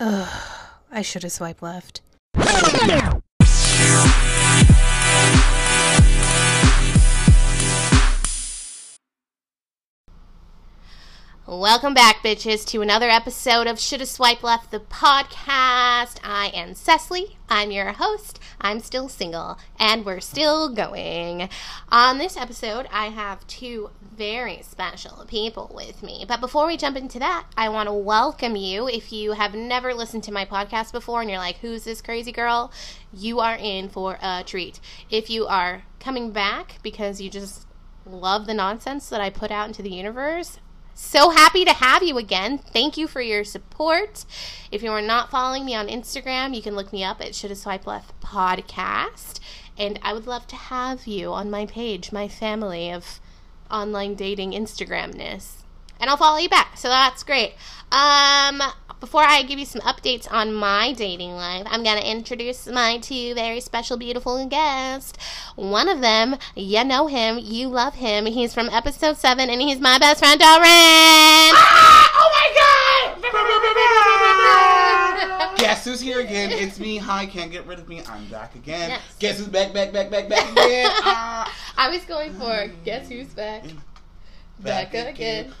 Ugh, I should have swiped left. Welcome back, bitches, to another episode of Shoulda Swipe Left the podcast. I am Cecily. I'm your host. I'm still single, and we're still going. On this episode, I have two very special people with me. But before we jump into that, I want to welcome you. If you have never listened to my podcast before and you're like, who's this crazy girl? You are in for a treat. If you are coming back because you just love the nonsense that I put out into the universe, so happy to have you again. Thank you for your support. If you are not following me on Instagram, you can look me up at Shoulda Swipe Left Podcast. And I would love to have you on my page, my family of online dating Instagramness. And I'll follow you back. So that's great. Um, before I give you some updates on my dating life, I'm going to introduce my two very special, beautiful guests. One of them, you know him, you love him. He's from episode 7, and he's my best friend, DarRand. Ah! Oh my god! Guess who's here again? It's me. Hi, can't get rid of me. I'm back again. Yes. Guess who's back, back, back, back, back again? Ah. I was going for guess who's back? Back, again.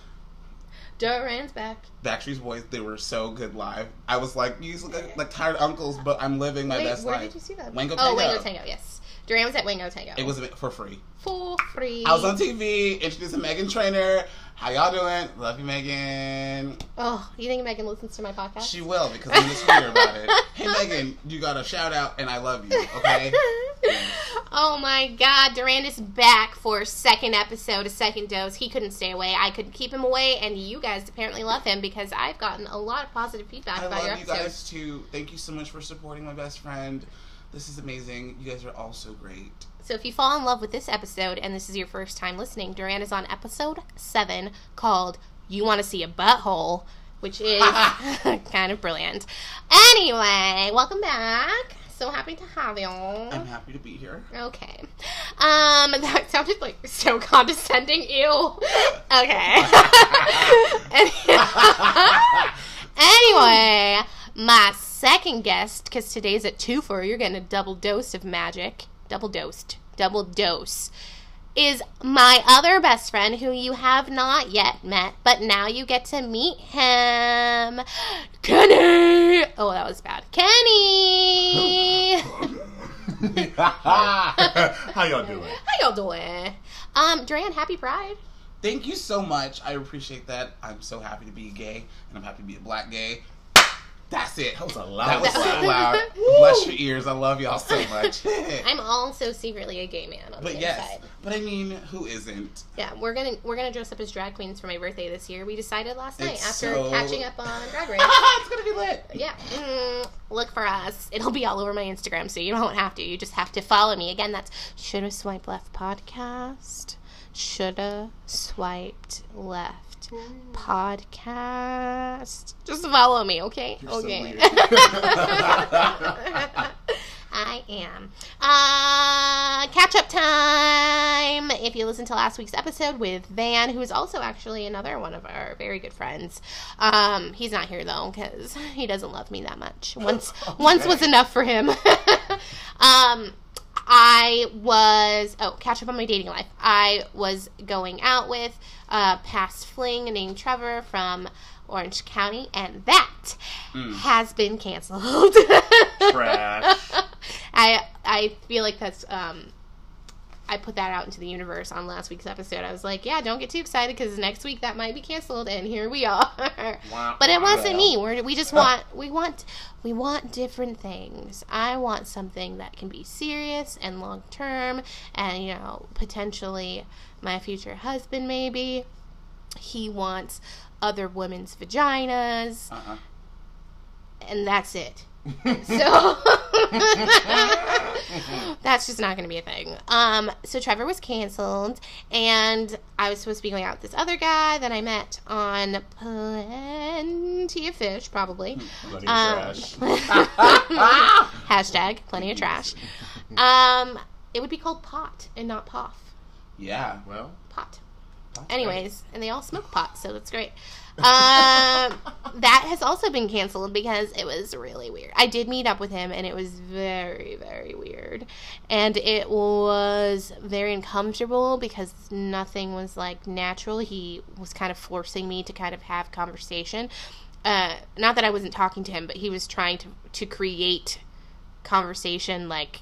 DarRand's back. Backstreet Boys, they were so good live. I was like, you look like, like tired uncles, but I'm living my Wait, best where life. did you see that? Wango oh, Tango. Wango Tango, yes. DarRand was at Wango Tango. It was for free. for free. I was on TV introducing Meghan Trainor. How y'all doing? Love you, Meghan. Oh, you think Meghan listens to my podcast? She will because I'm just hear about it. Hey, Meghan, you got a shout out, and I love you. Okay. oh my god, DarRand is back for a second episode, a second dose. He couldn't stay away. I couldn't keep him away, and you guys apparently love him because I've gotten a lot of positive feedback I about your love you episode. guys too. Thank you so much for supporting my best friend. This is amazing. You guys are all so great. So if you fall in love with this episode and this is your first time listening, DarRand is on episode seven called You Wanna See a Butthole, which is kind of brilliant. Anyway, welcome back. So happy to have you. I'm happy to be here. Okay. Um, that sounded like so condescending. Ew. Okay. anyway, my second guest, because today's at two for you're getting a double dose of magic. Double dosed. Double dose. Is my other best friend who you have not yet met, but now you get to meet him. Kenny! Oh, that was bad. Kenny! How y'all doing? How y'all doing? Um, DarRand, happy Pride. Thank you so much. I appreciate that. I'm so happy to be gay, and I'm happy to be a black gay. That's it. That was a That was so sound. loud. Bless your ears. I love y'all so much. I'm also secretly a gay man on but the yes, inside. but I mean, who isn't? Yeah, we're gonna we're gonna dress up as drag queens for my birthday this year. We decided last night It's after so- catching up on Drag Race. it's gonna be lit. yeah, mm, look for us. It'll be all over my Instagram, so you don't have to. You just have to follow me. Again, that's shoulda swipe left podcast. Shoulda swiped left podcast. Just follow me, okay? You're so okay. weird. I am. Uh, catch up time. If you listened to last week's episode with Van, who is also actually another one of our very good friends. Um, he's not here though because he doesn't love me that much. Once, once was enough for him. um, I was oh catch up on my dating life. I was going out with a past fling named Trevor from Orange County, and that has been canceled. Trash. I I feel like that's um I put that out into the universe on last week's episode. I was like, yeah, don't get too excited because next week that might be canceled, and here we are. but it wasn't me. We're, we just want we want we want different things. I want something that can be serious and long term, and you know potentially my future husband maybe. He wants other women's vaginas, Uh-huh. and that's it. So that's just not going to be a thing. Um, so Trevor was canceled, and I was supposed to be going out with this other guy that I met on Plenty of Fish, probably. Bloody Um, trash. Hashtag Plenty of Trash. Um, it would be called Pot and not Poff. Yeah. Well, Pot. Anyways, and they all smoke pot, so that's great. Um, that has also been canceled because it was really weird. I did meet up with him and it was very, very weird. And it was very uncomfortable because nothing was like natural. He was kind of forcing me to kind of have conversation. Uh, not that I wasn't talking to him, but he was trying to to create conversation like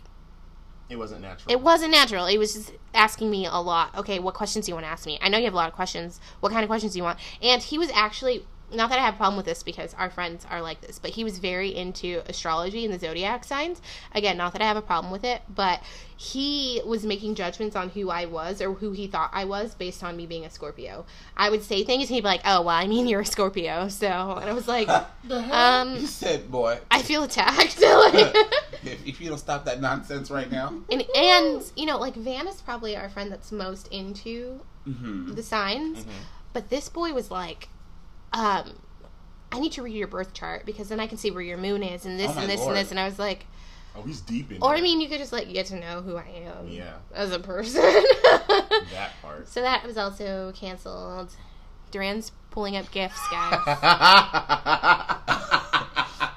It wasn't natural. it wasn't natural. It was just asking me a lot. Okay, what questions do you want to ask me? I know you have a lot of questions. What kind of questions do you want? And he was actually not that I have a problem with this because our friends are like this, but he was very into astrology and the zodiac signs. Again, not that I have a problem with it, but he was making judgments on who I was or who he thought I was based on me being a Scorpio. I would say things and he'd be like, "Oh, well, I mean you're a Scorpio." So, and I was like, um He said, "Boy, I feel attacked. like, if, if you don't stop that nonsense right now." and and you know, like Van is probably our friend that's most into hmm the signs, but this boy was like, um, I need to read your birth chart because then I can see where your moon is and this Oh and this Lord. and this. And I was like, oh, he's deep in or I mean, you could just like get to know who I am Yeah. as a person. that part. so that was also canceled. DarRand's pulling up gifts, guys.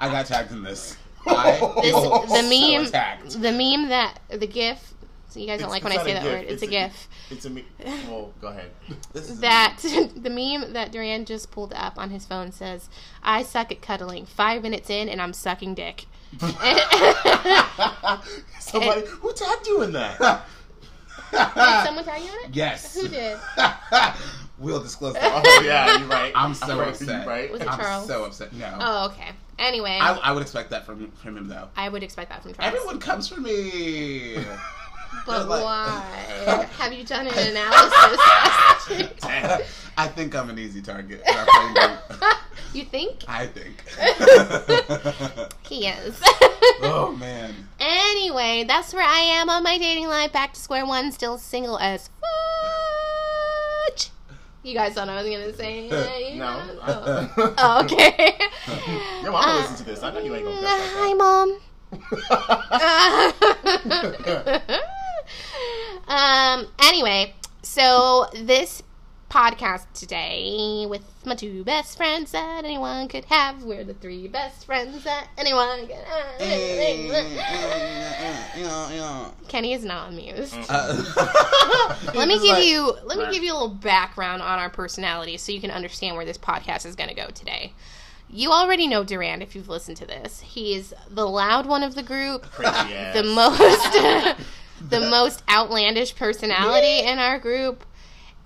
I got tagged in this. I This, the meme, attacked. the meme that the gif. So you guys don't like when I say that gif, word. It's, a gif. It's a. meme. Well, go ahead. This is- that the meme that DarRand just pulled up on his phone says, "I suck at cuddling. Five minutes in, and I'm sucking dick." Somebody who tagged you in that? Did someone tag you on it? yes. Who did? we'll disclose that. Oh yeah, you're right. I'm so right, upset. Right. Was it I'm Charles? so upset. No. Oh, okay. Anyway, I, I, I would expect that from from him though. I would expect that from Charles. Everyone comes for me. but like- why? Have you done an analysis? I think I'm an easy target. in our friend group. you think I think. he is? oh man. Anyway, that's where I am on my dating life. Back to square one, still single as fudge. You guys thought I was gonna say it. No. Oh. Oh, okay. Your mama listen to this. I know you ain't gonna mm, cuss Hi, mom. um. Anyway, so this podcast today with my two best friends that anyone could have. We're the three best friends that anyone could have. Kenny is not amused. Let me give you let me give you a little background on our personalities so you can understand where this podcast is going to go today. You already know DarRand if you've listened to this. He is the loud one of the group, the most the most outlandish personality in our group.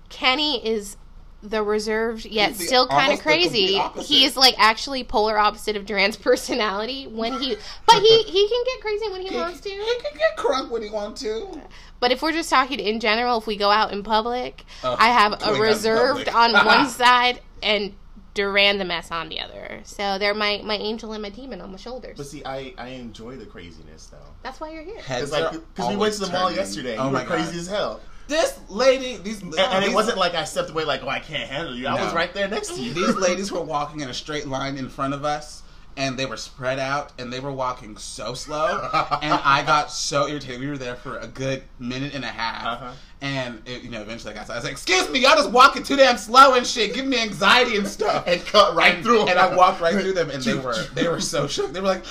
Kenny is the reserved yet the- still kind of almost the complete crazy. He is like actually polar opposite of DarRand's personality when he but he he can get crazy when he He, wants to. he can get crunk when he wants to. But if we're just talking in general, if we go out in public, Oh, I have a reserved on one side and DarRand the mess on the other. So they're my, my angel and my demon on my shoulders. But see, I I enjoy the craziness though. That's why you're here. Heads It's like are because we went to the always mall turning. yesterday. Oh you my were crazy God. as hell, This lady, these and, uh, and it wasn't like I stepped away like, oh, I can't handle you. I was right there next to you. These ladies were walking in a straight line in front of us, and they were spread out, and they were walking so slow, and I got so irritated. We were there for a good minute and a half, Uh-huh. and it, you know, eventually I got. I was like, "Excuse me, y'all just walking too damn slow and shit, giving me anxiety and stuff." and cut right and, through 'em. and I walked right through them, and they were they were so shook. They were like.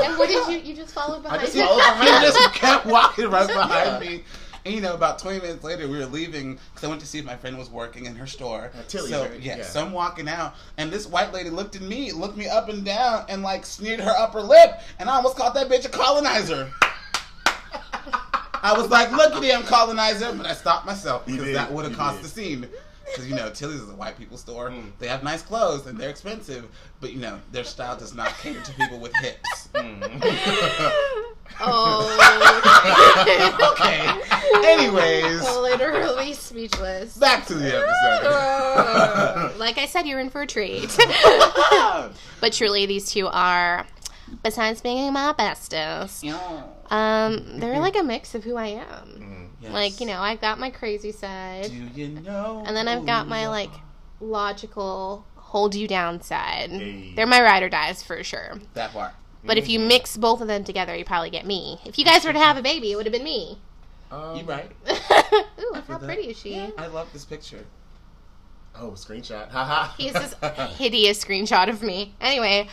And what did you you just followed behind I just him? followed behind He him. just kept walking right behind Yeah. me. And you know, about 20 minutes later, we were leaving because I went to see if my friend was working in her store. Tilly's, so, right? yeah, Yeah. so I'm walking out, and this white lady looked at me, looked me up and down, and like sneered her upper lip, and I almost called that bitch a colonizer. I was like, look at him, colonizer, but I stopped myself because that would have caused did. the scene. Because, you know, Tilly's is a white people store. Mm. They have nice clothes and they're expensive, but, you know, their style does not cater to people with hips. Oh. okay. Anyways, Literally speechless. back to the episode. like I said, you're in for a treat. but truly, these two are, besides being my bestest, um, they're like a mix of who I am. Yes. Like, you know, I've got my crazy side, Do you know? and then I've got my, like, logical, hold you down side. Hey. They're my ride or dies for sure. that part. But if you mix both of them together, you probably get me. If you guys were to have a baby, it would have been me. Um, You right. Ooh, how that. pretty is she? I love this picture. Oh, screenshot. Haha. He's this hideous screenshot of me. Anyway,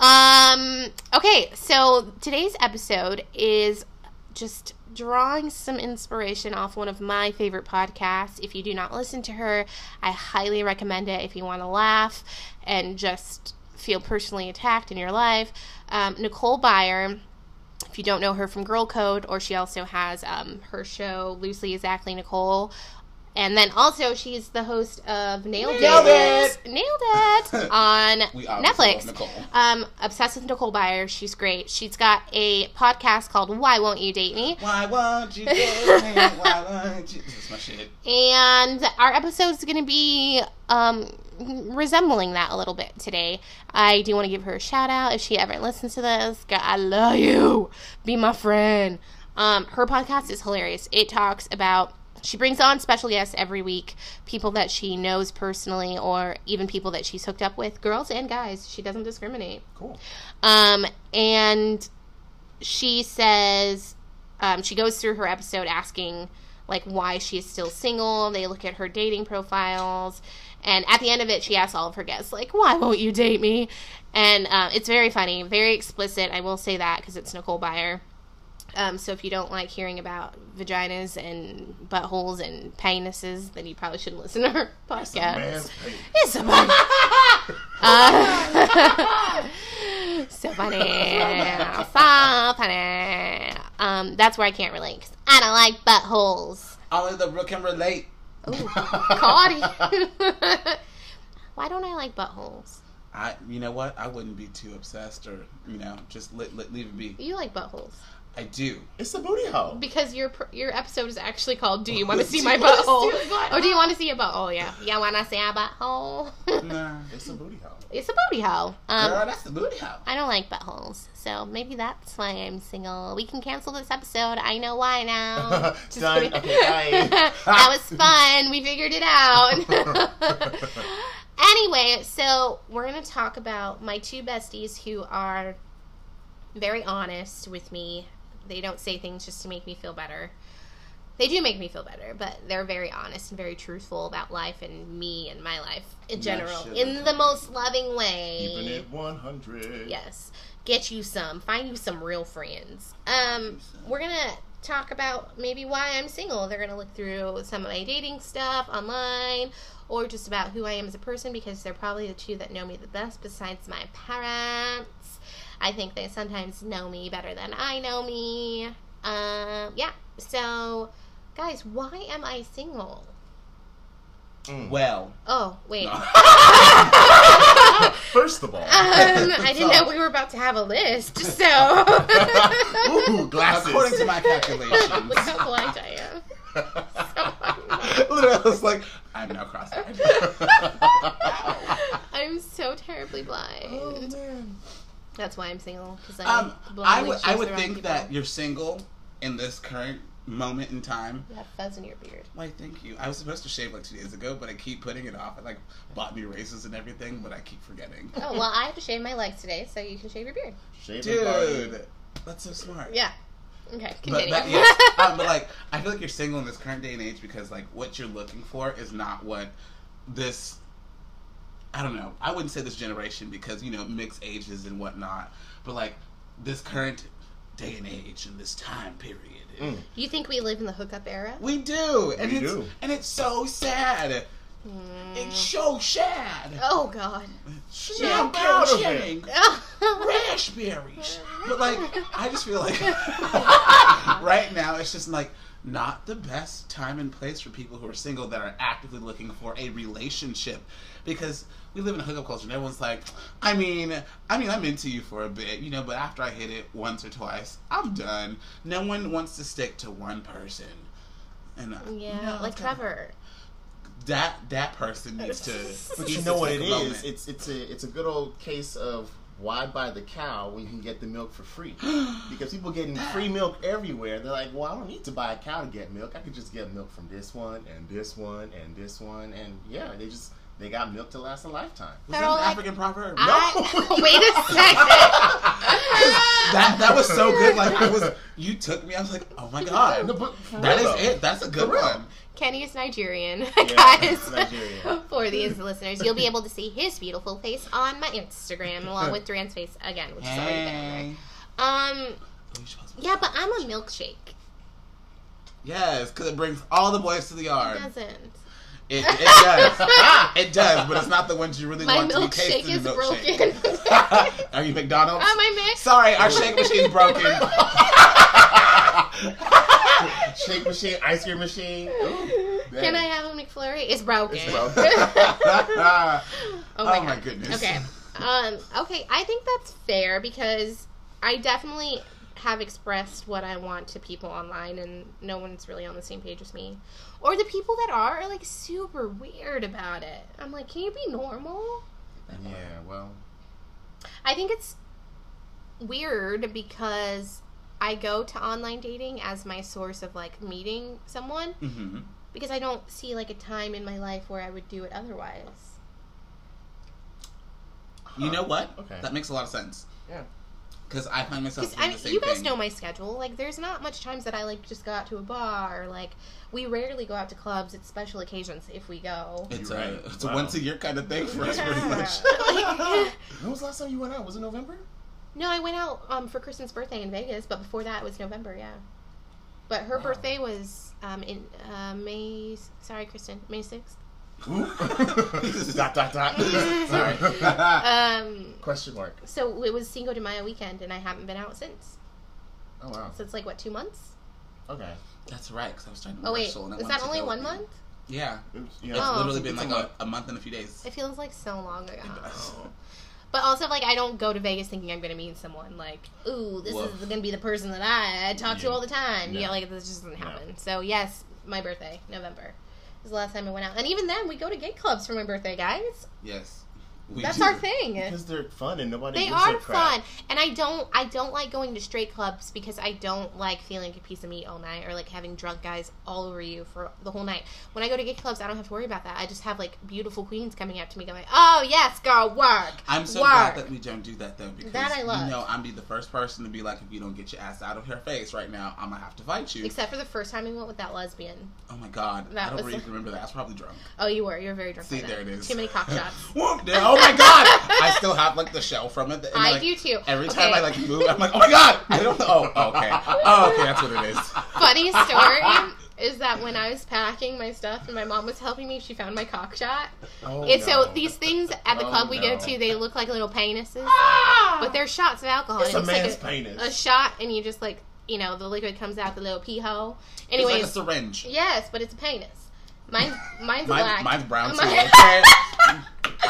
um, okay, so today's episode is just drawing some inspiration off one of my favorite podcasts. If you do not listen to her, I highly recommend it if you want to laugh and just feel personally attacked in your life. Um, Nicole Byer. If you don't know her from Girl Code, or she also has um, her show Loosely Exactly Nicole and then also she's the host of Nailed, Nailed It, It! Nailed It on Netflix. Um, obsessed with Nicole Byer. She's great. She's got a podcast called Why Won't You Date Me? Why won't you date me? Why won't you? This is my shit. And our episode is going to be um, resembling that a little bit today. I do want to give her a shout out if she ever listens to this. God, I love you. Be my friend. Um, her podcast is hilarious. It talks about she brings on special guests every week, people that she knows personally, or even people that she's hooked up with, girls and guys. She doesn't discriminate. Cool. Um, and she says, um, she goes through her episode asking, like, why she is still single. They look at her dating profiles. And at the end of it, she asks all of her guests, like, why won't you date me? And uh, it's very funny, very explicit. I will say that because it's Nicole Byer. Um, so if you don't like hearing about vaginas and buttholes and penises, then you probably shouldn't listen to her podcast. It's so funny. Uh, so funny. So funny. Um, that's where I can't relate because I don't like buttholes. Only the Brooke can relate. Ooh, Caudy. Why don't I like buttholes? I, you know what? I wouldn't be too obsessed, or you know, just let, let leave it be. You like buttholes I do. It's a booty hole. because your your episode is actually called "Do you want to see my butthole?" see Or do you want to see a butthole? Yeah, you want to see a butthole? Nah, It's a booty hole. it's a booty hole. Um, girl, that's the booty hole. I don't like buttholes, so maybe that's why I'm single. We can cancel this episode. I know why now. Just Done. Okay, that was fun. We figured it out. Anyway, so we're going to talk about my two besties who are very honest with me. They don't say things just to make me feel better. They do make me feel better, but they're very honest and very truthful about life and me and my life in Not general, in the most loving way. Keeping it 100. Yes. Get you some. Find you some real friends. Um, we're gonna talk about maybe why I'm single. They're gonna look through some of my dating stuff online, or just about who I am as a person because they're probably the two that know me the best besides my parents. I think they sometimes know me better than I know me. Um, yeah. So, guys, why am I single? Well, Oh, wait. First of all, Um, I didn't know we were about to have a list, so. ooh, glasses. according to my calculations, Look how blind I am. Literally, I was like, I'm now cross-eyed. I'm so terribly blind. oh, man. That's why I'm single because I Um, I would, I would think people. that you're single in this current moment in time. you have fuzz in your beard. Why, thank you. I was supposed to shave like two days ago, but I keep putting it off. I like bought new razors and everything, but I keep forgetting. Oh well, I have to shave my legs today, so you can shave your beard. Shaving party. Dude, that's so smart. Yeah. Okay, But continue. that, yes, um, but like I feel like you're single in this current day and age because like what you're looking for is not what this. I don't know. I wouldn't say this generation because you know mixed ages and whatnot, but like this current day and age and this time period. Mm. you think we live in the hookup era? We do, and We it's do. and it's so sad. Mm. It's so sad. Oh God. Snap out of it. Raspberries. But like, I just feel like right now it's just like not the best time and place for people who are single that are actively looking for a relationship because we live in a hookup culture and everyone's like, I mean, I mean, I'm into you for a bit, you know, but after I hit it once or twice, I'm done. No one wants to stick to one person. And uh, yeah, you know, like it's kinda- Trevor. That that person needs to. But you know what take it a is? moment. It's it's a it's a good old case of why buy the cow when you can get the milk for free? Because people getting free milk everywhere. They're like, well, I don't need to buy a cow to get milk. I could just get milk from this one and this one and this one, and yeah, they just they got milk to last a lifetime. Was that an like- African proverb? I, wait a second. that that was so good. Like I was, you took me. I was like, oh my god, No, but that real, is though. it. That's a good one. Kenny is Nigerian, Yeah, guys. Nigerian. For these listeners, you'll be able to see his beautiful face on my Instagram, along with DarRand's face again, which is already there. Um, you're supposed to- yeah, but I'm a milkshake. Yes, because it brings all the boys to the yard. It doesn't. It, it does. it does, but it's not the ones you really My want to be milkshake tasted in is broken. Are you McDonald's? Oh, my mix. Sorry, our shake machine's broken. Shake machine, ice cream machine. Ooh, Can. I have a McFlurry? It's broken. It's broken. oh my, Oh my goodness. Okay. Um, okay, I think that's fair because I definitely have expressed what I want to people online and no one's really on the same page as me. Or the people that are are like super weird about it. I'm like, can you be normal? yeah, well, I think it's weird because I go to online dating as my source of like meeting someone hmm because I don't see like a time in my life where I would do it otherwise. You know what? Okay. That makes a lot of sense. Yeah. Because I find myself Because doing I the same you guys thing. know my schedule. Like, there's not much times that I like just go out to a bar. Or, like, we rarely go out to clubs. It's special occasions if we go. It's You're a right. it's a once a year kind of thing for us, pretty much. Like, when was the last time you went out? Was it November? no, I went out um, for Kristen's birthday in Vegas, but before that it was November. Yeah, but her Wow. birthday was um, in uh, May. Sorry, Kristen, May sixth. dot dot dot. Sorry. Um, Question mark. so it was Cinco de Mayo weekend, and I haven't been out since. Oh wow. So it's like what two months? Okay. That's right. Because I was trying to Oh wait, rehearsal and I is that only one in. month? Yeah. It's, It's Oh. literally been It's like a a, month. and a few days. It feels like so long ago. does. But also, like, I don't go to Vegas thinking I'm going to meet someone. Like, ooh, this Woof. is going to be the person that I, I talk to all the time. No. Yeah, like, this just doesn't No. happen. So, yes, my birthday, November. Is the last time I went out. And even then, we go to gay clubs for my birthday, guys. Yes. We That's do. our thing. Because they're fun and nobody They gives are a crap. fun, and I don't. I don't like going to straight clubs because I don't like feeling like a piece of meat all night, or like having drunk guys all over you for the whole night. When I go to gay clubs, I don't have to worry about that. I just have like beautiful queens coming up to me, going, "Oh yes, girl, work." I'm so work. glad that we don't do that though, because That I love. you know I'm be the first person to be like, if you don't get your ass out of her face right now, I'm gonna have to fight you. Except for the first time we went with that lesbian. oh my god, That I don't really the- remember that. I was probably drunk. Oh, you were. You were very drunk. See, there then. it is. Too many cock shots. Whoop, there- oh my god, I still have like the shell from it. and, I like, do too. Every time I like move, I'm like, oh my god, I don't know. Oh, okay. Oh, okay, that's what it is. Funny story is that when I was packing my stuff and my mom was helping me, she found my cock shot. Oh, and so these things at the Oh, club we go to, they look like little penises, Ah! but they're shots of alcohol. It's It a looks man's like penis. a, a shot, and you just like you know the liquid comes out the little pee hole. It's like a syringe. yes, but it's a penis. Mine's mine's Mine, black. mine's brown too. Mine- Okay.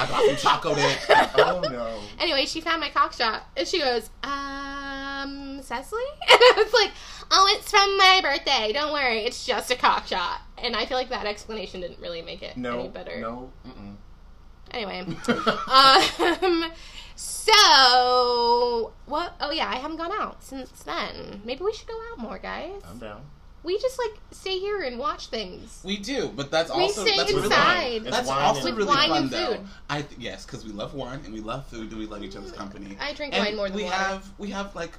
I got some choco dick. oh no. Anyway, she found my cock shot and she goes, um, Cecily? And I was like, oh, it's from my birthday. Don't worry. It's just a cock shot. And I feel like that explanation didn't really make it No. any better. No. Mm-mm. Anyway. um, so, what? Oh, yeah, I haven't gone out since then. Maybe we should go out more, guys. I'm down. We just, like, stay here and watch things. We do, but that's We also stay that's really inside. It's That's wine also and- really wine fun and though. food. I th- yes, because we love wine and we love food and we love each other's company. I drink and wine more than we water. have we have like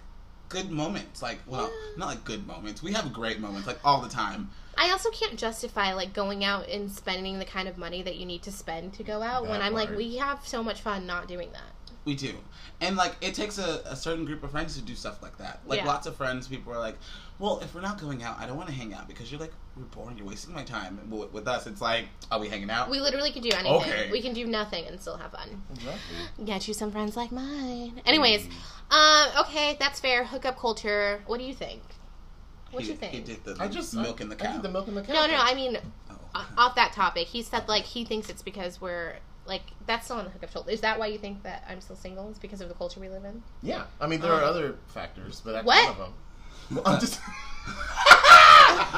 good moments. Like well, Yeah. not like good moments. We have great moments like all the time. I also can't justify like going out and spending the kind of money that you need to spend to go out when That I'm like we have so much fun not doing that. We do. And like it takes a, a certain group of friends to do stuff like that. Like Yeah. lots of friends, people are like, "Well, if we're not going out, I don't want to hang out because you're like we're boring. You're wasting my time." And with, with us, it's like, "Are we hanging out?" We literally could do anything. Okay. We can do nothing and still have fun. Exactly. Get you some friends like mine. Anyways, um, okay, that's fair. Hookup culture. What do you think? What do you think? He did the I just milk in the I cow. did the milk in the cow. no, no, I mean Oh. off that topic. He said like he thinks it's because we're like that's still on the hookup culture. Is that why you think that I'm still single? Is because of the culture we live in? Yeah, I mean there are Oh. other factors, but that's What? one of them. Well, I'm just.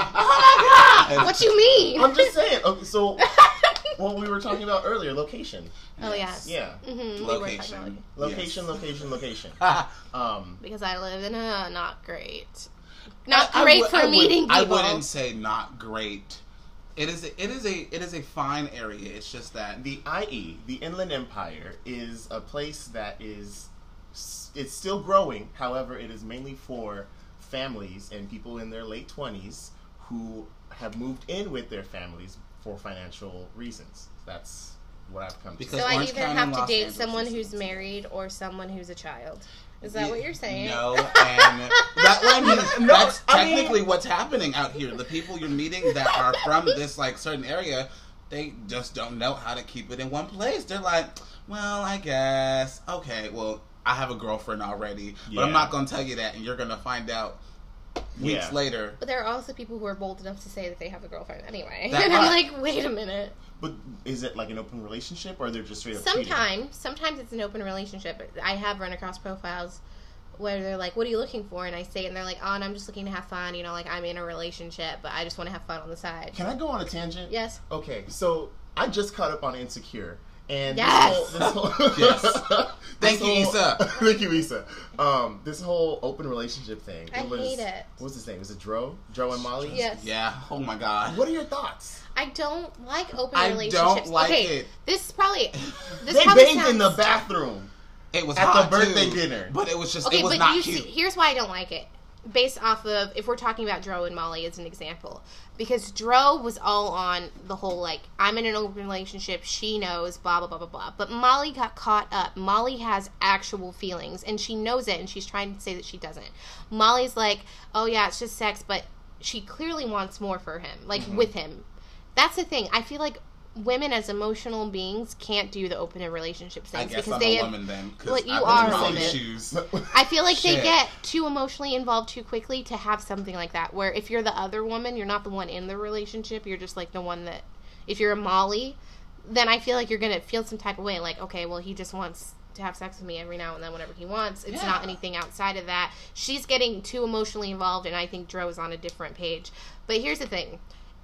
oh my god! What you mean? I'm just saying. Okay, so what we were talking about earlier, location. oh yes. Yeah, Mm-hmm. Location. location, Yes. location, location. Ah, Um, because I live in a not great, not I- I great would- for I would- meeting I people. wouldn't say not great. It is. A, it is a. It is a fine area. It's just that the IE, the Inland Empire, is a place that is it's still growing. However, it is mainly for families and people in their late twenties who have moved in with their families for financial reasons. That's what I've come Because- to. So I Orange either County have to Los date Angeles someone who's consistent. married or someone who's a child. Is that what you're saying? No, and that well, I mean, No, that's I mean- technically what's happening out here. The people you're meeting that are from this like certain area, they just don't know how to keep it in one place. They're like, well, I guess okay. Well, I have a girlfriend already, but I'm not gonna tell you that, and you're gonna find out weeks Yeah. later. But there are also people who are bold enough to say that they have a girlfriend anyway. That and I'm part. like, wait a minute. But is it like an open relationship or they're just straight up cheating? Sometimes, sometimes it's an open relationship. I have run across profiles where they're like, "What are you looking for?" And I say, and they're like, "Oh, and I'm just looking to have fun. You know, like I'm in a relationship, but I just want to have fun on the side." Can I go on a tangent? Yes. Okay, so I just caught up on Insecure. And Yes. this whole, this whole Yes. Thank you, whole- Issa. Thank you, Issa. Um, this whole open relationship thing. I was, hate it. What's his name? Is it Dro? Dro and Molly? Yes. Yeah. Oh my God. What are your thoughts? I don't like open I relationships. don't like okay, it. this is probably this they probably banged in the bathroom. It was At the birthday too, dinner. but it was just Okay, it was but not you cute. see, here's why I don't like it. Based off of if we're talking about Dro and Molly as an example, because Dro was all on the whole like I'm in an open relationship, she knows, blah blah blah blah blah. But Molly got caught up. Molly has actual feelings, and she knows it, and she's trying to say that she doesn't. Molly's like, oh yeah, it's just sex, but she clearly wants more for him, like Mm-hmm. with him. That's the thing. I feel like women as emotional beings can't do the open relationship I things guess because I'm they a have woman then. Well, you I've are a woman. Shoes. I feel like they get too emotionally involved too quickly to have something like that. Where if you're the other woman, you're not the one in the relationship. You're just like the one that. If you're a Molly, then I feel like you're gonna feel some type of way. Like, okay, well, he just wants to have sex with me every now and then, whenever he wants. It's Yeah. not anything outside of that. She's getting too emotionally involved, and I think Dro's on a different page. But here's the thing.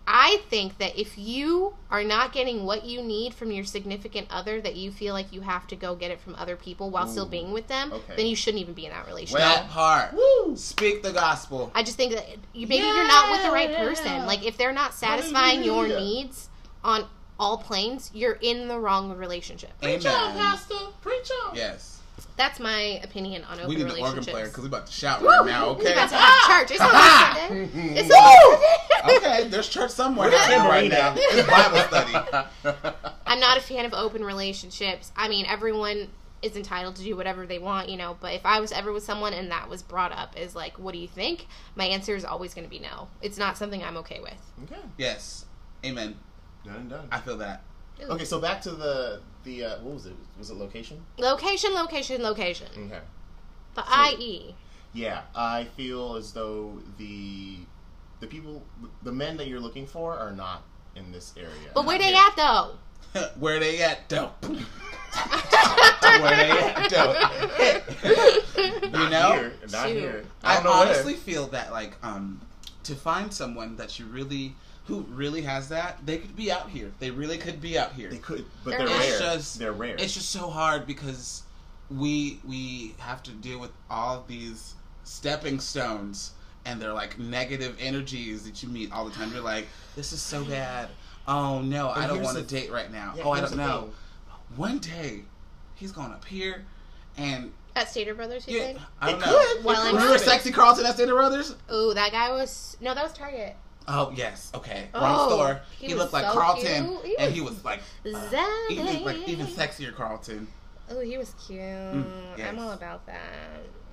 I think that if you are not getting what you need from your significant other, that you feel like you have to go get it from other people while still being with them, Okay. then you shouldn't even be in that relationship. that part. Woo! Speak the gospel. I just think that you, maybe you're not with the right Yeah. person. Like if they're not satisfying your needs on all planes, you're in the wrong relationship. Preach on, Pastor. Preach on. Yes. That's my opinion on open relationships. We need an organ player because we're about to shout right now. We Okay. about to have church. It's not Ah! Sunday. It's not Sunday. okay. There's church somewhere We're happening right now. now. It's Bible study. I'm not a fan of open relationships. I mean, everyone is entitled to do whatever they want, you know. But if I was ever with someone and that was brought up as like, "What do you think?" My answer is always going to be no. It's not something I'm okay with. Okay. Yes. Amen. Done and done. I feel that. Okay, so back to the the uh, what was it? Was it location? Location, location, location. Okay. The So- IE. Yeah, I feel as though the the people, the men that you're looking for, are not in this area. But where Not they at though? Where they at, though? Where they at, though? you Not know? here. Not Shoot. here. I, I don't know honestly where. feel that like um to find someone that you really who really has that, they could be out here. They really could be out here. They could, but They're they're, rare. It's just they're rare. It's just so hard because we we have to deal with all these stepping stones and they're like negative energies that you meet all the time. You're like, this is so bad. Oh no, I don't want to date right now. Yeah, oh, I don't know. thing. One day, he's going up here and At Stater Brothers, you yeah, think? I don't It know. could. Well, It I'm. Remember Sexy Carlton at Stater Brothers? Ooh, that guy was no, that was Target. Oh yes, okay. Oh, Wrong store. he He, looked like so Carlton. He and was- he was like even like even sexier Carlton. Oh, he was cute. yes. I'm all about that.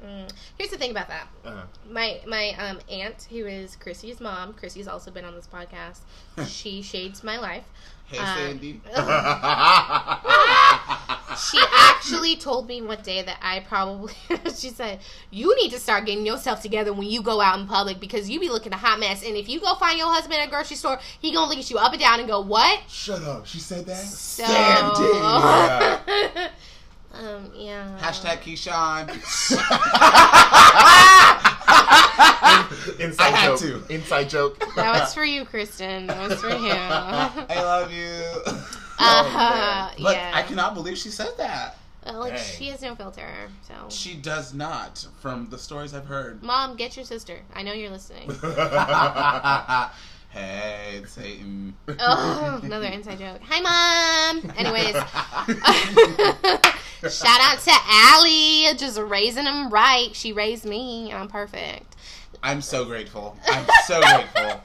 Mm. Here's the thing about that. Uh-huh. My my um aunt, who is Chrissy's mom, Chrissy's also been on this podcast. she shades my life. Hey Uh, Sandy. She actually told me one day that I probably. she said, "You need to start getting yourself together when you go out in public because you be looking a hot mess. And if you go find your husband at a grocery store, he gonna look at you up and down and go, what?" Shut up. She said that. So, Sandy. um, yeah. Hashtag Keyshawn. Inside I had joke. to. Inside joke. That was for you, Kristen. That was for him. I love you. Uh, But yeah. I cannot believe she said that. Uh, like Dang. she has no filter. So, She does not, from the stories I've heard. mom, get your sister. I know you're listening. Hey, it's Satan. Oh, another inside joke. Hi, mom. Anyways, shout out to Allie, just raising them right. She raised me. I'm perfect. I'm so grateful. I'm so grateful.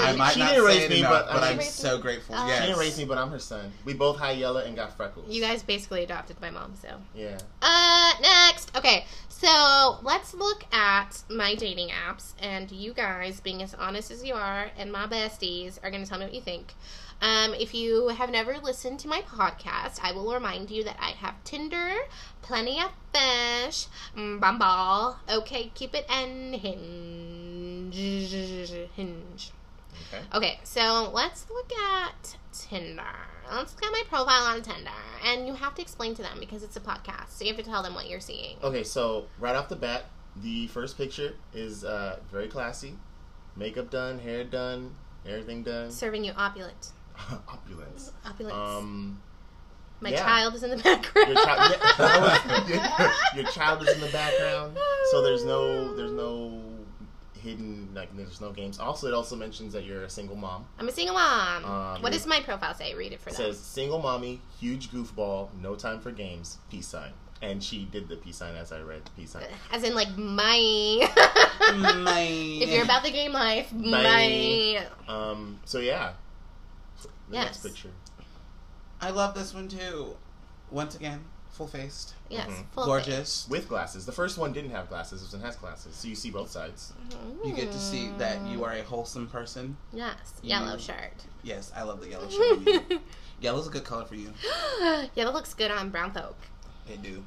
I might she not didn't raise me, enough, but, but I I'm mean, so grateful. Oh. yes. she didn't raise me, but I'm her son. We both high yellow and got freckles. You guys basically adopted my mom, so. yeah. Uh, next. Okay, so let's look at my dating apps, and you guys, being as honest as you are, and my besties are going to tell me what you think. Um, if you have never listened to my podcast, I will remind you that I have Tinder, Plenty of Fish, mm, Bumble, OkCupid, and Hinge. Hinge. Okay. Okay, so let's look at Tinder. Let's get my profile on Tinder. And you have to explain to them because it's a podcast. So you have to tell them what you're seeing. Okay, so right off the bat, the first picture is uh, very classy. Makeup done, hair done, everything done. Serving you opulent. Opulence. Opulence. Um, my yeah. child is in the background. your, child, yeah, your child is in the background, so there's no there's no hidden like there's no games. Also, it also mentions that you're a single mom. I'm a single mom. Um, what does my profile say? Read it for It them. says single mommy, huge goofball, no time for games, peace sign. And she did the peace sign as I read the peace sign. As in, like, my. My... if you're about the game life, my. Bye. Um. So yeah. The Yes. next picture. I love this one too. Once again, full faced, Yes, Mhm. full gorgeous. With glasses. The first one didn't have glasses. This one has glasses, so you see both sides. face. You get to see that you are a wholesome person. Yes, You- yellow shirt. Yes, I love the yellow shirt. on you. Yellow's a good color for you. yellow looks good on brown folk. They do.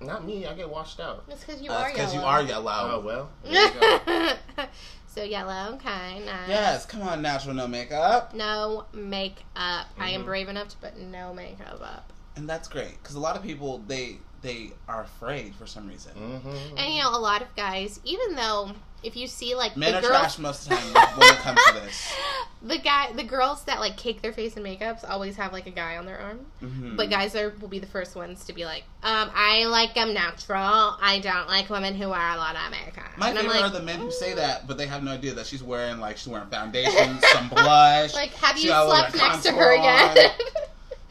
Not me. I get washed out. That's because you Uh, are That's because yellow. you are yellow. Oh yellow. well. There you go. so yellow, okay, nice. Yes, come on, natural, no makeup. No makeup. I am Mhm. brave enough to put no makeup up. And that's great because a lot of people they they are afraid for some reason. mm-hmm. And you know, a lot of guys, even though if you see like Men the are girls, trash most of the time when it comes to this. the guy, the girls that like cake their face in makeups always have like a guy on their arm. Mhm. But guys are will be the first ones to be like, um, I like them natural. I don't like women who wear a lot of makeup. My and favorite like, are the men who say that, but they have no idea that she's wearing like she's wearing foundation, some blush. Like, have you got a little slept next to her on.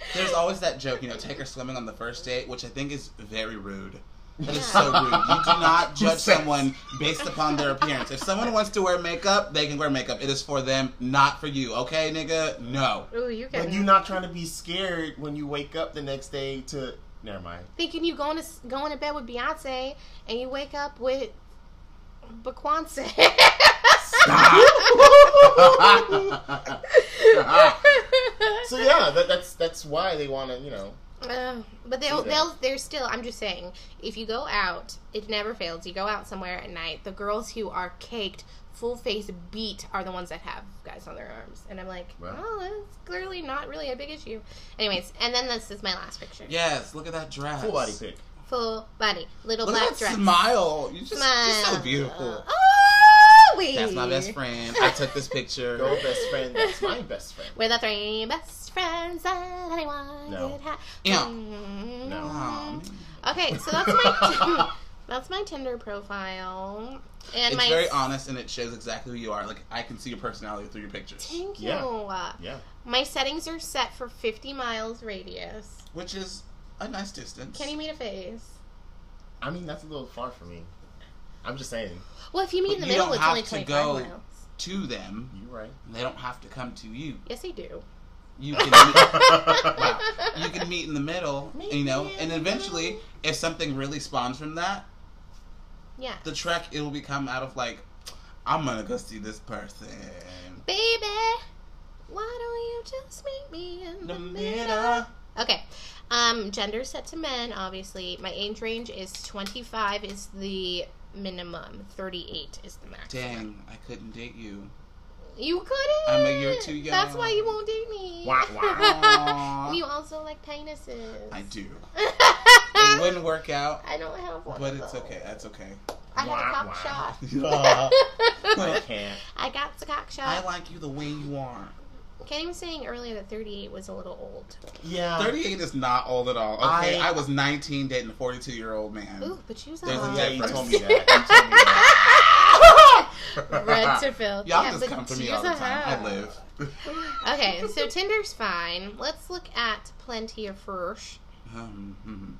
again? There's always that joke, you know, take her swimming on the first date, which I think is very rude. That is so rude. You do not judge someone based upon their appearance. If someone wants to wear makeup, they can wear makeup. It is for them, not for you. Okay, nigga? No. Ooh, you can. But you're not trying to be scared when you wake up the next day to. Never mind. thinking you going to going to bed with Beyonce and you wake up with Beyonce. so yeah, that, that's that's why they want to, you know. Uh, but they'll, they'll they're still. I'm just saying, if you go out, it never fails. You go out somewhere at night. The girls who are caked, full face beat, are the ones that have guys on their arms. And I'm like, Well. well, that's clearly not really a big issue. Anyways, and then this is my last picture. Yes, look at that dress. Full body pic. Full body, little Look black at that dress. smile. You just, Smile. you're so beautiful. Oh, wee. That's my best friend. I took this picture. Your best friend. That's my best friend. We're the three best friends that anyone No. could have. Yeah. Mm. No. Aw, man. Okay, so that's my that's my Tinder profile, and It's my very honest and it shows exactly who you are. Like I can see your personality through your pictures, Thank you. Yeah. Yeah. My settings are set for 50 miles radius. which is a nice distance. Can you meet a face? I mean, that's a little far for me. I'm just saying. Well, if you meet But in the you middle, it's have only to 25 go- miles. to them? You're right. They don't have to come to you. Yes, they do. You can meet, wow. you can meet in the middle, you know, and eventually, if something really spawns from that, Yeah. the trek it will become out of like, I'm gonna go see this person. Baby, why don't you just meet me in the, The middle? middle. Okay. Um, gender set to men, obviously. My age range is 25 is the minimum. 38 is the maximum. Dang, I couldn't date you. You couldn't. I'm a year too young. That's why you won't date me. Wah, wah. you also like penises. I do. It wouldn't work out, I don't have one. but it's though. okay. That's okay. I had a cock wah. shot. I can't. I got the cock shot. I like you the way you are. Kenny was saying earlier that 38 was a little old. Yeah. 38 is not old at all. Okay, I, I- was 19 dating a 42 year old man. Ooh, but she was There's a hot. Yeah, you told me that. You told me that. Red to fill. Y'all yeah, just come for me all the was a time. I live. Okay, so Tinder's fine. Let's look at Plenty of Fish. Um, hmm.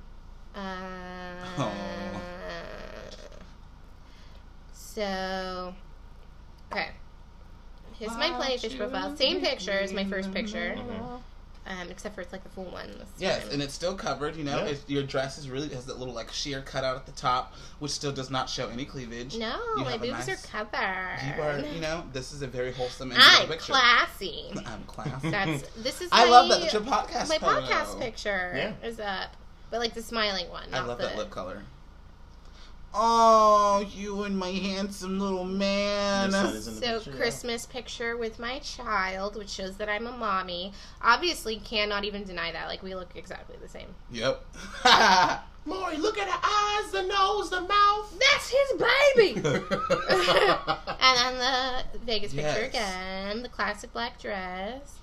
Uh, Oh. So, okay. Here's my Plenty Fish profile. Same picture as my first picture. Mm-hmm. Um, except for it's like the full one. this Yes, time. and it's still covered. You know, Yeah. it's, your dress is really has that little like sheer cutout at the top, which still does not show any cleavage. no, You my have boobs nice- are covered. You are, you know, this is a very wholesome and I'm good picture. classy. I'm classy. That's this is. I my, love that. That's your podcast. My photo. podcast picture Yeah. is up, but like the smiling one. I love the, that lip color. Oh, you and my handsome little man. Your son is in the So picture, yeah. Christmas picture with my child, which shows that I'm a mommy. Obviously, cannot even deny that. Like we look exactly the same. Yep. Maury, look at the eyes, the nose, the mouth. That's his baby. and then the Vegas picture again, the classic black dress,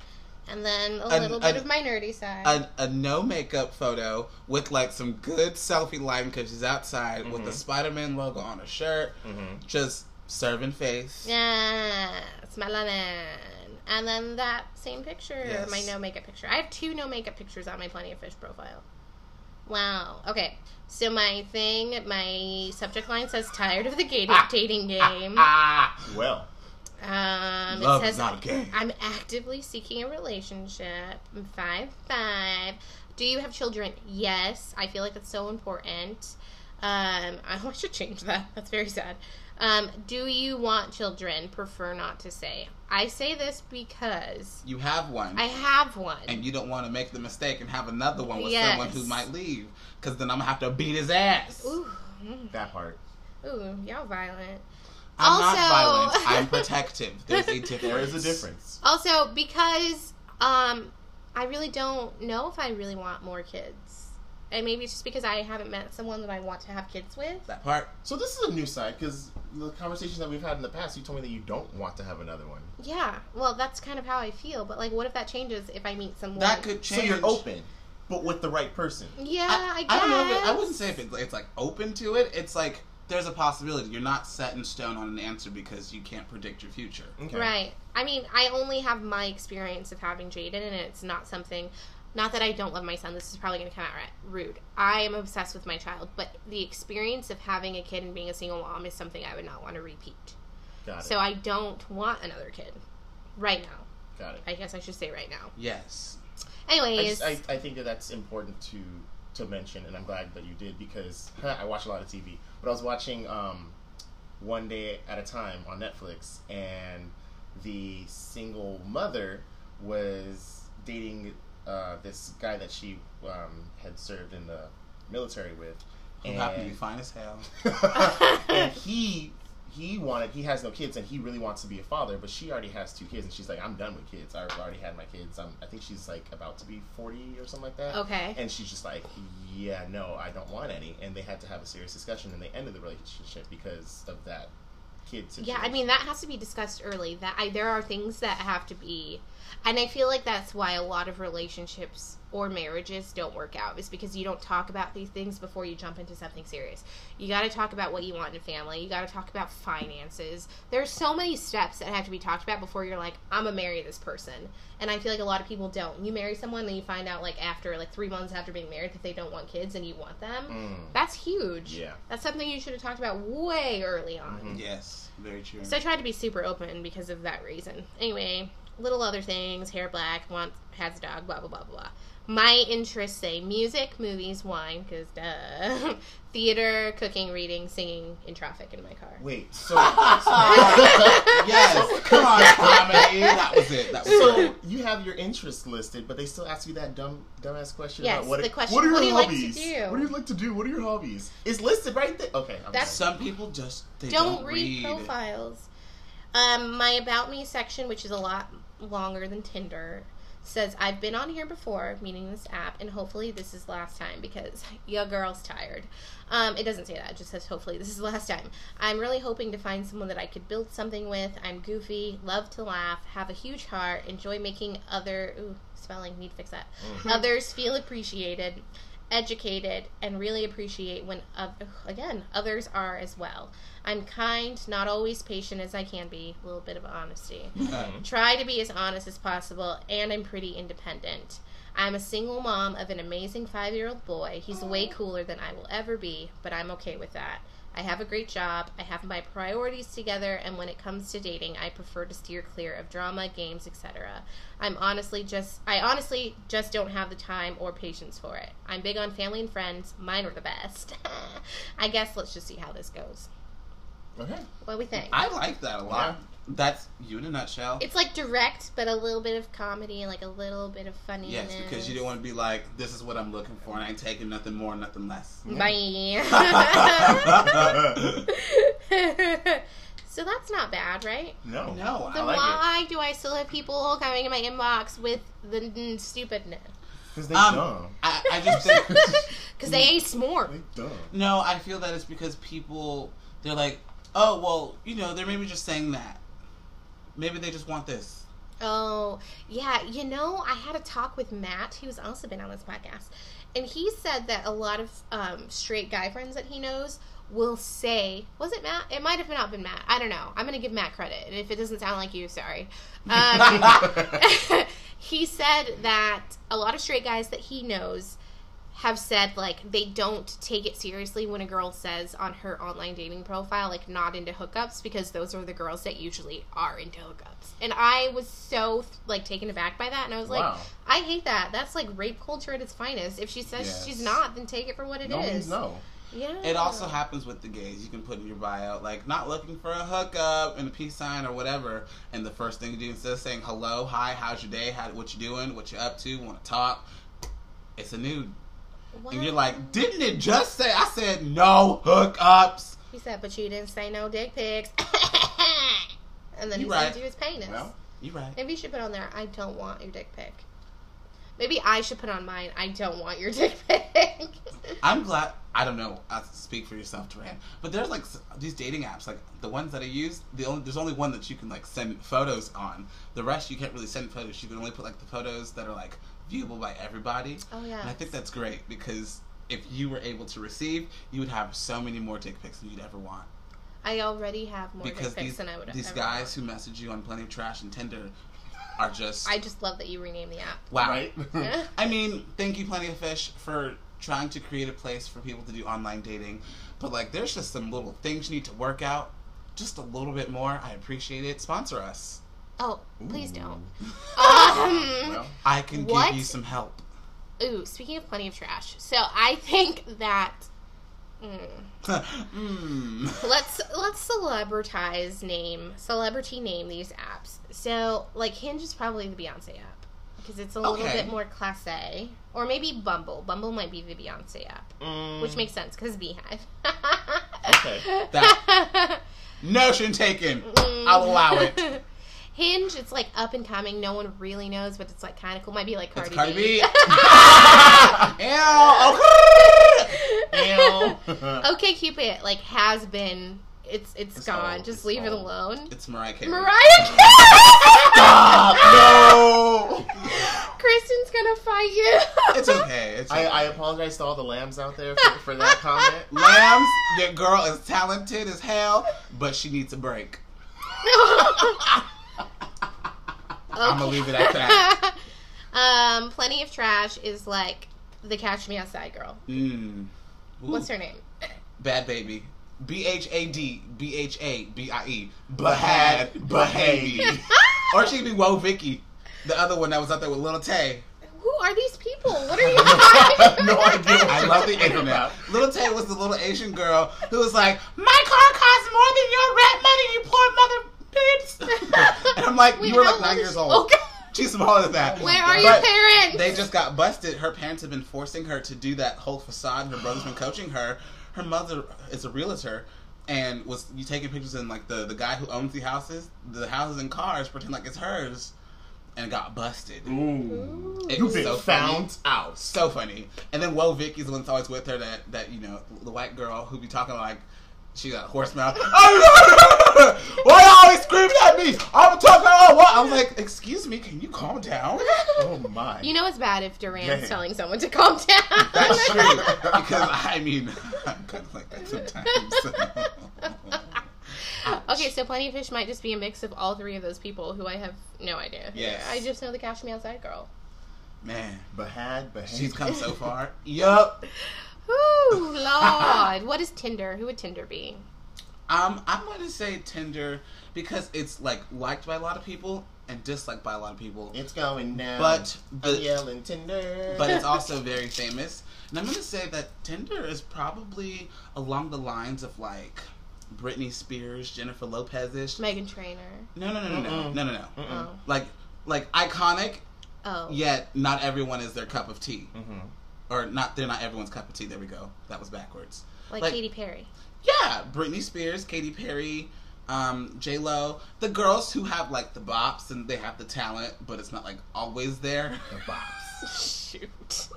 and then a An- little bit an- of my nerdy side. a, a no makeup photo with like some good selfie lighting because she's outside with the Spider Man logo on her shirt, Mhm. just serving face. yeah, smiling. And then that same picture, Yes. my no makeup picture. I have two no makeup pictures on my Plenty of Fish profile. Wow. Okay. So my thing, my subject line says "tired of the dating dating game." Ah, well, Um, Love it is says not. I'm actively seeking a relationship. I'm five five. Do you have children? Yes. I feel like that's so important. Um, I should change that. That's very sad. Um, do you want children? Prefer not to say. I say this because you have one. I have one. and you don't want to make the mistake and have another one with Yes. someone who might leave because then I'm gonna have to beat his ass. Ooh, mm, that part. ooh, y'all violent. I'm not Also- violent. I'm protective. There's a difference. There is a difference. Also, because um, I really don't know if I really want more kids, and maybe it's just because I haven't met someone that I want to have kids with. That part. So this is a new side because the conversations that we've had in the past, you told me that you don't want to have another one. Yeah, well, that's kind of how I feel. But like, what if that changes if I meet someone? That could change. So you're open, but with the right person. Yeah, I, I, guess. I don't know. If it, I wouldn't say if it, it's like open to it. It's like there's a possibility. You're not set in stone on an answer because you can't predict your future. Okay. Right. I mean, I only have my experience of having Jaden, and it's not something. Not that I don't love my son. This is probably going to come out rude. I am obsessed with my child, but the experience of having a kid and being a single mom is something I would not want to repeat. Got it. So I don't want another kid right now. Got it. I guess I should say right now. Yes. I, Anyways, just, I, I think that that's important to to mention, and I'm glad that you did because I watch a lot of TV. But I was watching um, One Day at a Time on Netflix, and the single mother was dating uh, this guy that she um, had served in the military with. Who and- happen to be fine as hell. and he he wanted he has no kids and he really wants to be a father but she already has two kids and she's like i'm done with kids i already had my kids I'm, i think she's like about to be 40 or something like that Okay. and she's just like yeah no i don't want any and they had to have a serious discussion and they ended the relationship because of that kid situation. yeah, I mean that has to be discussed early. That I, there are things that have to be, and I feel like that's why a lot of relationships or marriages don't work out is because you don't talk about these things before you jump into something serious. You got to talk about what you want in a family. You got to talk about finances. There's so many steps that have to be talked about before you're like, I'm gonna marry this person. And I feel like a lot of people don't. You marry someone, then you find out like after like three months after being married that they don't want kids and you want them. Mm, That's huge. yeah That's something you should have talked about way early on. Yes. Very true. So I tried to be super open because of that reason. Anyway, little other things, hair black, wants has a dog, blah blah blah blah. blah. My interests say music, movies, wine, because duh, theater, cooking, reading, singing in traffic in my car. wait so yes. Come on, comedy. That was it. That was so it. you have your interests listed but they still ask you that dumb dumbass question Yes, about what, the question, what are your what do you like to hobbies do? what do you like to do what are your hobbies it's listed right there okay I'm That's- sorry. Some people just they don't, don't, read, profiles. Um, my about me section, which is a lot longer than Tinder, says I've been on here before, meaning this app, and hopefully this is last time because your girl's tired. Um, it doesn't say that; it just says hopefully this is the last time. I'm really hoping to find someone that I could build something with. I'm goofy, love to laugh, have a huge heart, enjoy making other ooh spelling need to fix that. Others feel appreciated educated and really appreciate when uh, again others are as well. I'm kind not always patient as i can be a little bit of honesty. Try to be as honest as possible and i'm pretty independent. I'm a single mom of an amazing five year old boy. He's way cooler than i will ever be but i'm okay with that I have a great job. I have my priorities together, and when it comes to dating, I prefer to steer clear of drama, games, etc. I'm honestly just I honestly just don't have the time or patience for it. I'm big on family and friends. Mine are the best. I guess let's just see how this goes. Okay. What do we think? I like that a lot. That's you in a nutshell. It's like direct, but a little bit of comedy, like a little bit of funny. Yes, because you don't want to be like, this is what I'm looking for, and I ain't taking nothing more, nothing less. Bye. so that's not bad, right? No. No, I Then like it. why do I still have people coming in my inbox with the mm, stupidness? Because they Um, dumb. I, I just think Because they ain't smart. They dumb. no. I feel that it's because people they're like, oh well, you know, they're maybe just saying that. Maybe they just want this. Oh, yeah. You know, I had a talk with Matt, who's also been on this podcast, and he said that a lot of um, straight guy friends that he knows will say, was it Matt? It might have not been Matt. I don't know. I'm going to give Matt credit. And if it doesn't sound like you, sorry. Um, he said that a lot of straight guys that he knows have said like they don't take it seriously when a girl says on her online dating profile like not into hookups because those are the girls that usually are into hookups. And I was so like taken aback by that and I was like Wow. I hate that. That's like rape culture at its finest. If she says Yes. she's not, then take it for what it is. no means no. Yeah. It also happens with the gays. You can put in your bio like not looking for a hookup and a peace sign or whatever, and the first thing you do instead of saying hello, hi, how's your day, how what you doing, what you up to, want to talk, it's a nude, and you're like, didn't it just say? I said no hookups. He said, but you didn't say no dick pics. and then You he right. sends you his penis. Well, You right? Maybe you should put on there, I don't want your dick pic. Maybe I should put on mine, I don't want your dick pic. I'm glad. I don't know. I speak for yourself, DarRand. But there's like these dating apps, like the ones that I use. The only there's only one that you can like send photos on. The rest you can't really send photos. You can only put like the photos that are like viewable by everybody. oh, yeah. And I think that's great because if you were able to receive, you would have so many more dick pics than you'd ever want. I already have more because dick pics these than I would these guys want. who message you on Plenty of Trash and Tinder are just I just love that you renamed the app. wow. right? I mean, thank you, Plenty of Fish, for trying to create a place for people to do online dating. But like, there's just some little things you need to work out. Just a little bit more. I appreciate it. Sponsor us. Oh, please Ooh. don't. Um, Well, I can What? give you some help. ooh, speaking of plenty of trash, so I think that mm, mm. let's let's celebritize name celebrity name these apps. So like Hinge is probably the Beyonce app because it's a little bit more classe, or maybe Bumble. Bumble might be the Beyonce app, mm, which makes sense because BeyHive. Okay. That- Notion taken. I'll allow it. Hinge, it's like up and coming. No one really knows, but it's like kind of cool. Might be like Cardi, It's Cardi B. B. Ew. Ew. OkCupid like has been. It's it's, It's gone. old. Just It's leave it alone. It's Mariah Carey. Mariah Carey. no. Kristen's gonna fight you. It's okay. It's I, okay. I apologize to all the lambs out there for, for that comment. Lambs, your girl is talented as hell, but she needs a break. I'm gonna leave it at that. um, plenty of trash is like the Cash Me Outside girl. Mm. What's her name? Bad baby. B H A D B H A B I E. Bhad Bhabie. or she could be Woah Vicky, the other one that was out there with Little Tay. Who are these people? What are you? no idea. I love the internet. about. Little Tay was the little Asian girl who was like, "My car costs more than your rent money, you poor mother bitch." and I'm like, Wait, "You were like nine years old." God. She's smaller than that. Where are But your parents? They just got busted. Her parents have been forcing her to do that whole facade. Her brother's been coaching her. Her mother is a realtor. And was you taking pictures in like the the guy who owns the houses, the houses and cars, pretend like it's hers, and got busted. Ooh. It You've was been so funny. found out. So funny. And then Woah Vicky's the one that's always with her that that you know the white girl who be talking like she got horse mouth. Why you always screaming at me? I'm talking all what? I was like, excuse me, can you calm down? Oh my. You know it's bad if DarRand's Damn. telling someone to calm down. That's true. Because I mean, I'm kind of like that sometimes. okay, so Plenty of Fish might just be a mix of all three of those people who I have no idea. Yeah. I just know the Cash Me Outside girl. Man, Bhad, Bhad. she's come so far. Yup. Whoo, Lord. what is Tinder? Who would Tinder be? Um, I'm going to say Tinder because it's like liked by a lot of people and disliked by a lot of people. It's going down. But I'm the, yelling Tinder. but it's also very famous. And I'm going to say that Tinder is probably along the lines of like Britney Spears, Jennifer Lopez-ish. Meghan Trainor. No, no, no, no, no, Mm-mm. no, no, no. Oh. Like, like iconic, Oh. yet not everyone is their cup of tea, Mhm. Or not. They're not everyone's cup of tea. There we go. That was backwards. Like, like- Katy Perry. Yeah, Britney Spears, Katy Perry, um, J Lo, the girls who have like the bops and they have the talent, but it's not like always there. The box. Shoot.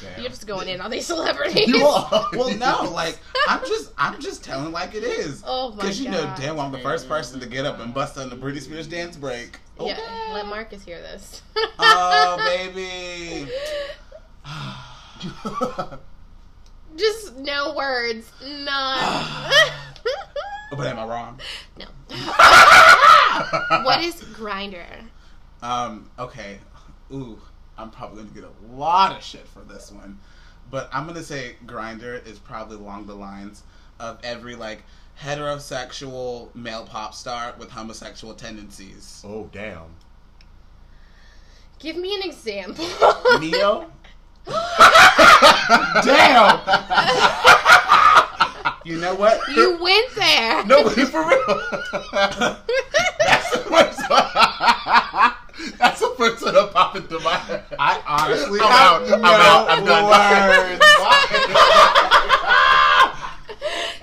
Damn. You're just going in on these celebrities. You are. well, no, like I'm just I'm just telling like it is. Oh my god. Because you know damn well I'm the first person to get up and bust on the Britney Spears dance break. Yeah, let Marcus hear this. Oh baby. Just no words. None. but am I wrong? no. what is Grindr? Um, okay. Ooh, I'm probably gonna get a lot of shit for this one. But I'm gonna say Grindr is probably along the lines of every like heterosexual male pop star with homosexual tendencies. oh damn. Give me an example. Ne-Yo. Damn! you know what? you went there. No, for real. That's the first one. That's the first one that popped into my head. I honestly I'm have out. I'm out. I'm done.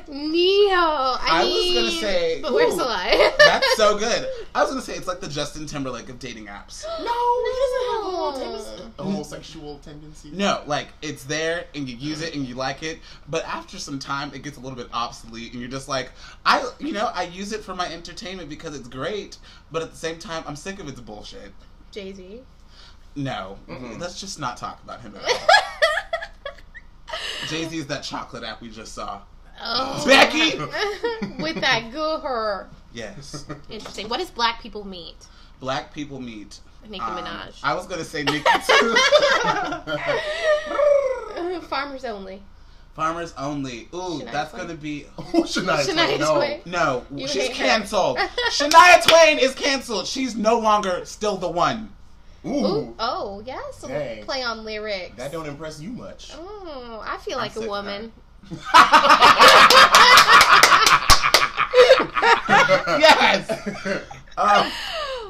Ne-Yo. I, I was gonna say- But where's the lie? That's so good. I was gonna say it's like the Justin Timberlake of dating apps. No, he doesn't have No. homosexual- homosexual tendencies. No, like it's there and you use it and you like it, but after some time it gets a little bit obsolete and you're just like, I, you know, I use it for my entertainment because it's great, but at the same time I'm sick of its bullshit. Jay Z. No, Mhm. let's just not talk about him at all. Jay Z is that chocolate app we just saw. oh. Becky! With that good her. Yes, Interesting. What does black people meet? black people meet. Nicki um, Minaj. I was gonna say Nicki too. Farmers only. Farmers only. Ooh, Shania that's Twain. gonna be. Oh, Shania Shania Twain, no. Twain. No, You she's canceled. Shania Twain is canceled. She's no longer still the one. Ooh, Ooh, oh, yes. a Dang. Play on lyrics. that don't impress you much. Oh, I feel I'm like a sick woman. yes. Um,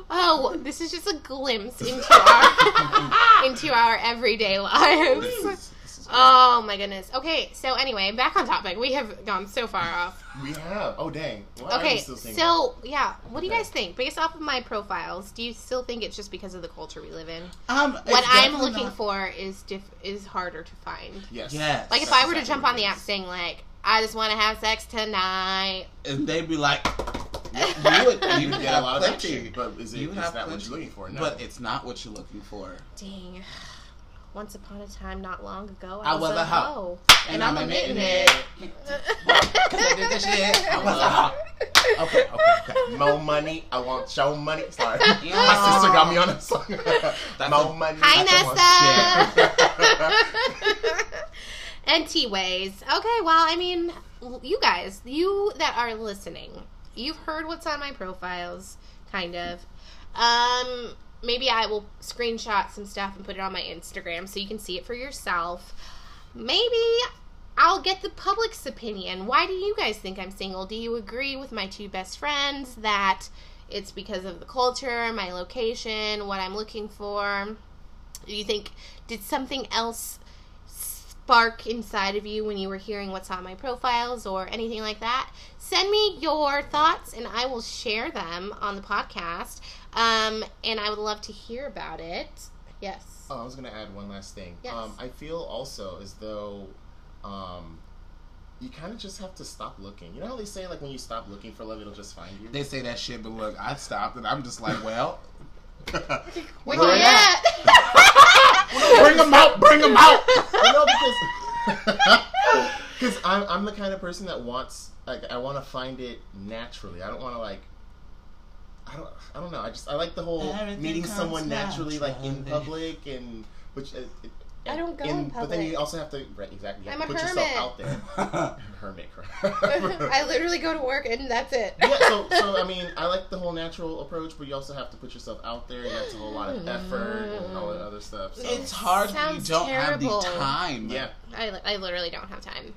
Oh, this is just a glimpse into our into our everyday lives. this is- this is- Oh my goodness. Okay, so anyway, back on topic. We have gone so far off. we have. Oh dang. Why Okay, still so yeah, what do you guys think? Based off of my profiles, do you still think it's just because of the culture we live in? um, What I'm looking not- for is diff- is harder to find. yes. Yes. Like if That's I were to jump on the app saying like, I just want to have sex tonight. and they'd be like, you would, you You would get a have lot of plenty. action, but is it You is have that what you're looking for? No. But it's not what you're looking for. Dang. Once upon a time, not long ago, I I, was, was a a hoe. hoe. And, I'm I'm admitting admitting it. Cause I did this shit. I was a hoe. Okay, okay, okay. More money. I want show money. Sorry. Yeah. My sister got me on that song. That's More a- money. Hi, I want Nessa. And T Ways. Okay, well, I mean, you guys, you that are listening, you've heard what's on my profiles, kind of. Um, maybe I will screenshot some stuff and put it on my Instagram so you can see it for yourself. Maybe I'll get the public's opinion. Why do you guys think I'm single? Do you agree with my two best friends that it's because of the culture, my location, what I'm looking for? Do you think did something else spark inside of you when you were hearing what's on my profiles or anything like that? Send me your thoughts and I will share them on the podcast. Um, and I would love to hear about it. Yes. Oh, I was gonna add one last thing. Yes. Um, I feel also as though um, you kind of just have to stop looking. You know how they say like when you stop looking for love, it'll just find you. They say that shit, but look, I stopped and I'm just like, well, Where Where you you at? bring them out, bring them out. Well, no, because because I'm I'm the kind of person that wants like I want to find it naturally. I don't want to like. I don't. I don't know. I just. I like the whole Everything meeting someone naturally, like in public, and which uh, it, I don't go in But then you also have to right, exactly. Have I'm to a put hermit. yourself out there. hermit. correct. I literally go to work and that's it. yeah, so so I mean, I like the whole natural approach, but you also have to put yourself out there, and that's a whole lot of mm. effort and all that other stuff. So it's hard when you Sounds don't have the time. yeah, I, I literally don't have time.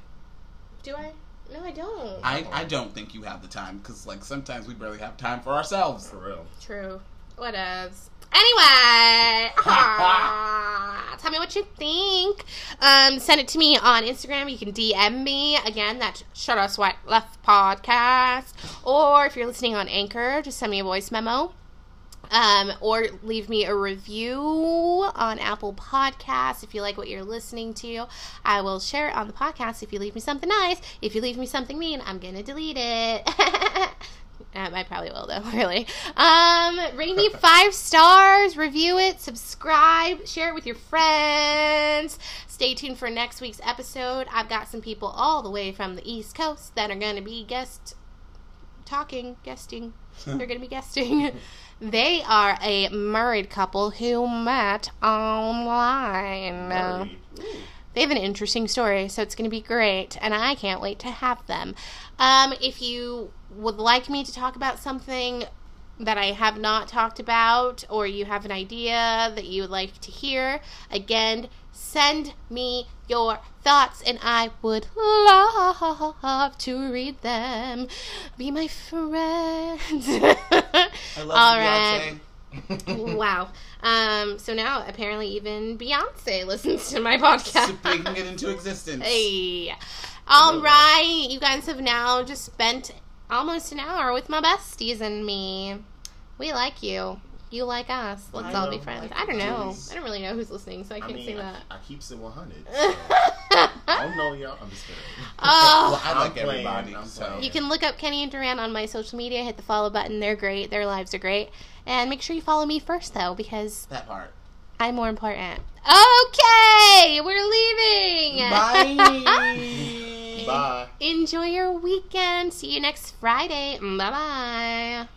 Do I? No, I don't. I, I don't think you have the time because like sometimes we barely have time for ourselves. for real. True. Whatevs. Anyway, ah, tell me what you think. Um, send it to me on Instagram. You can DM me again. That's Shut Us White Left Podcast. Or if you're listening on Anchor, just send me a voice memo. Um, or leave me a review on Apple Podcasts if you like what you're listening to. I will share it on the podcast if you leave me something nice. If you leave me something mean, I'm gonna delete it. Um, I probably will though, really. Um, rate me five stars, review it, subscribe, share it with your friends. Stay tuned for next week's episode. I've got some people all the way from the East Coast that are going to be guest talking, guesting. They're going to be guesting. They are a married couple who met online. They have an interesting story, so it's going to be great, and I can't wait to have them. Um, if you would like me to talk about something that I have not talked about, or you have an idea that you would like to hear, again, send me your thoughts, and I would love to read them. Be my friend. I love All you, right. Wow. Um, so now apparently even Beyonce listens to my podcast. Speaking it into existence. Hey. All right, you guys have now just spent almost an hour with my besties and me. We like you. You like us. Let's I all be friends. Like I don't know. us. I don't really know who's listening, so I I can't mean, say I, that. I keeps it 100. So I don't know y'all. I'm just kidding. oh. Well, I like playing, everybody. So. You can look up Kenny and DarRand on my social media. Hit the follow button. They're great. Their lives are great. And make sure you follow me first, though, because that part. I'm more important. Okay, we're leaving. Bye. Bye. Enjoy your weekend. See you next Friday. Bye bye.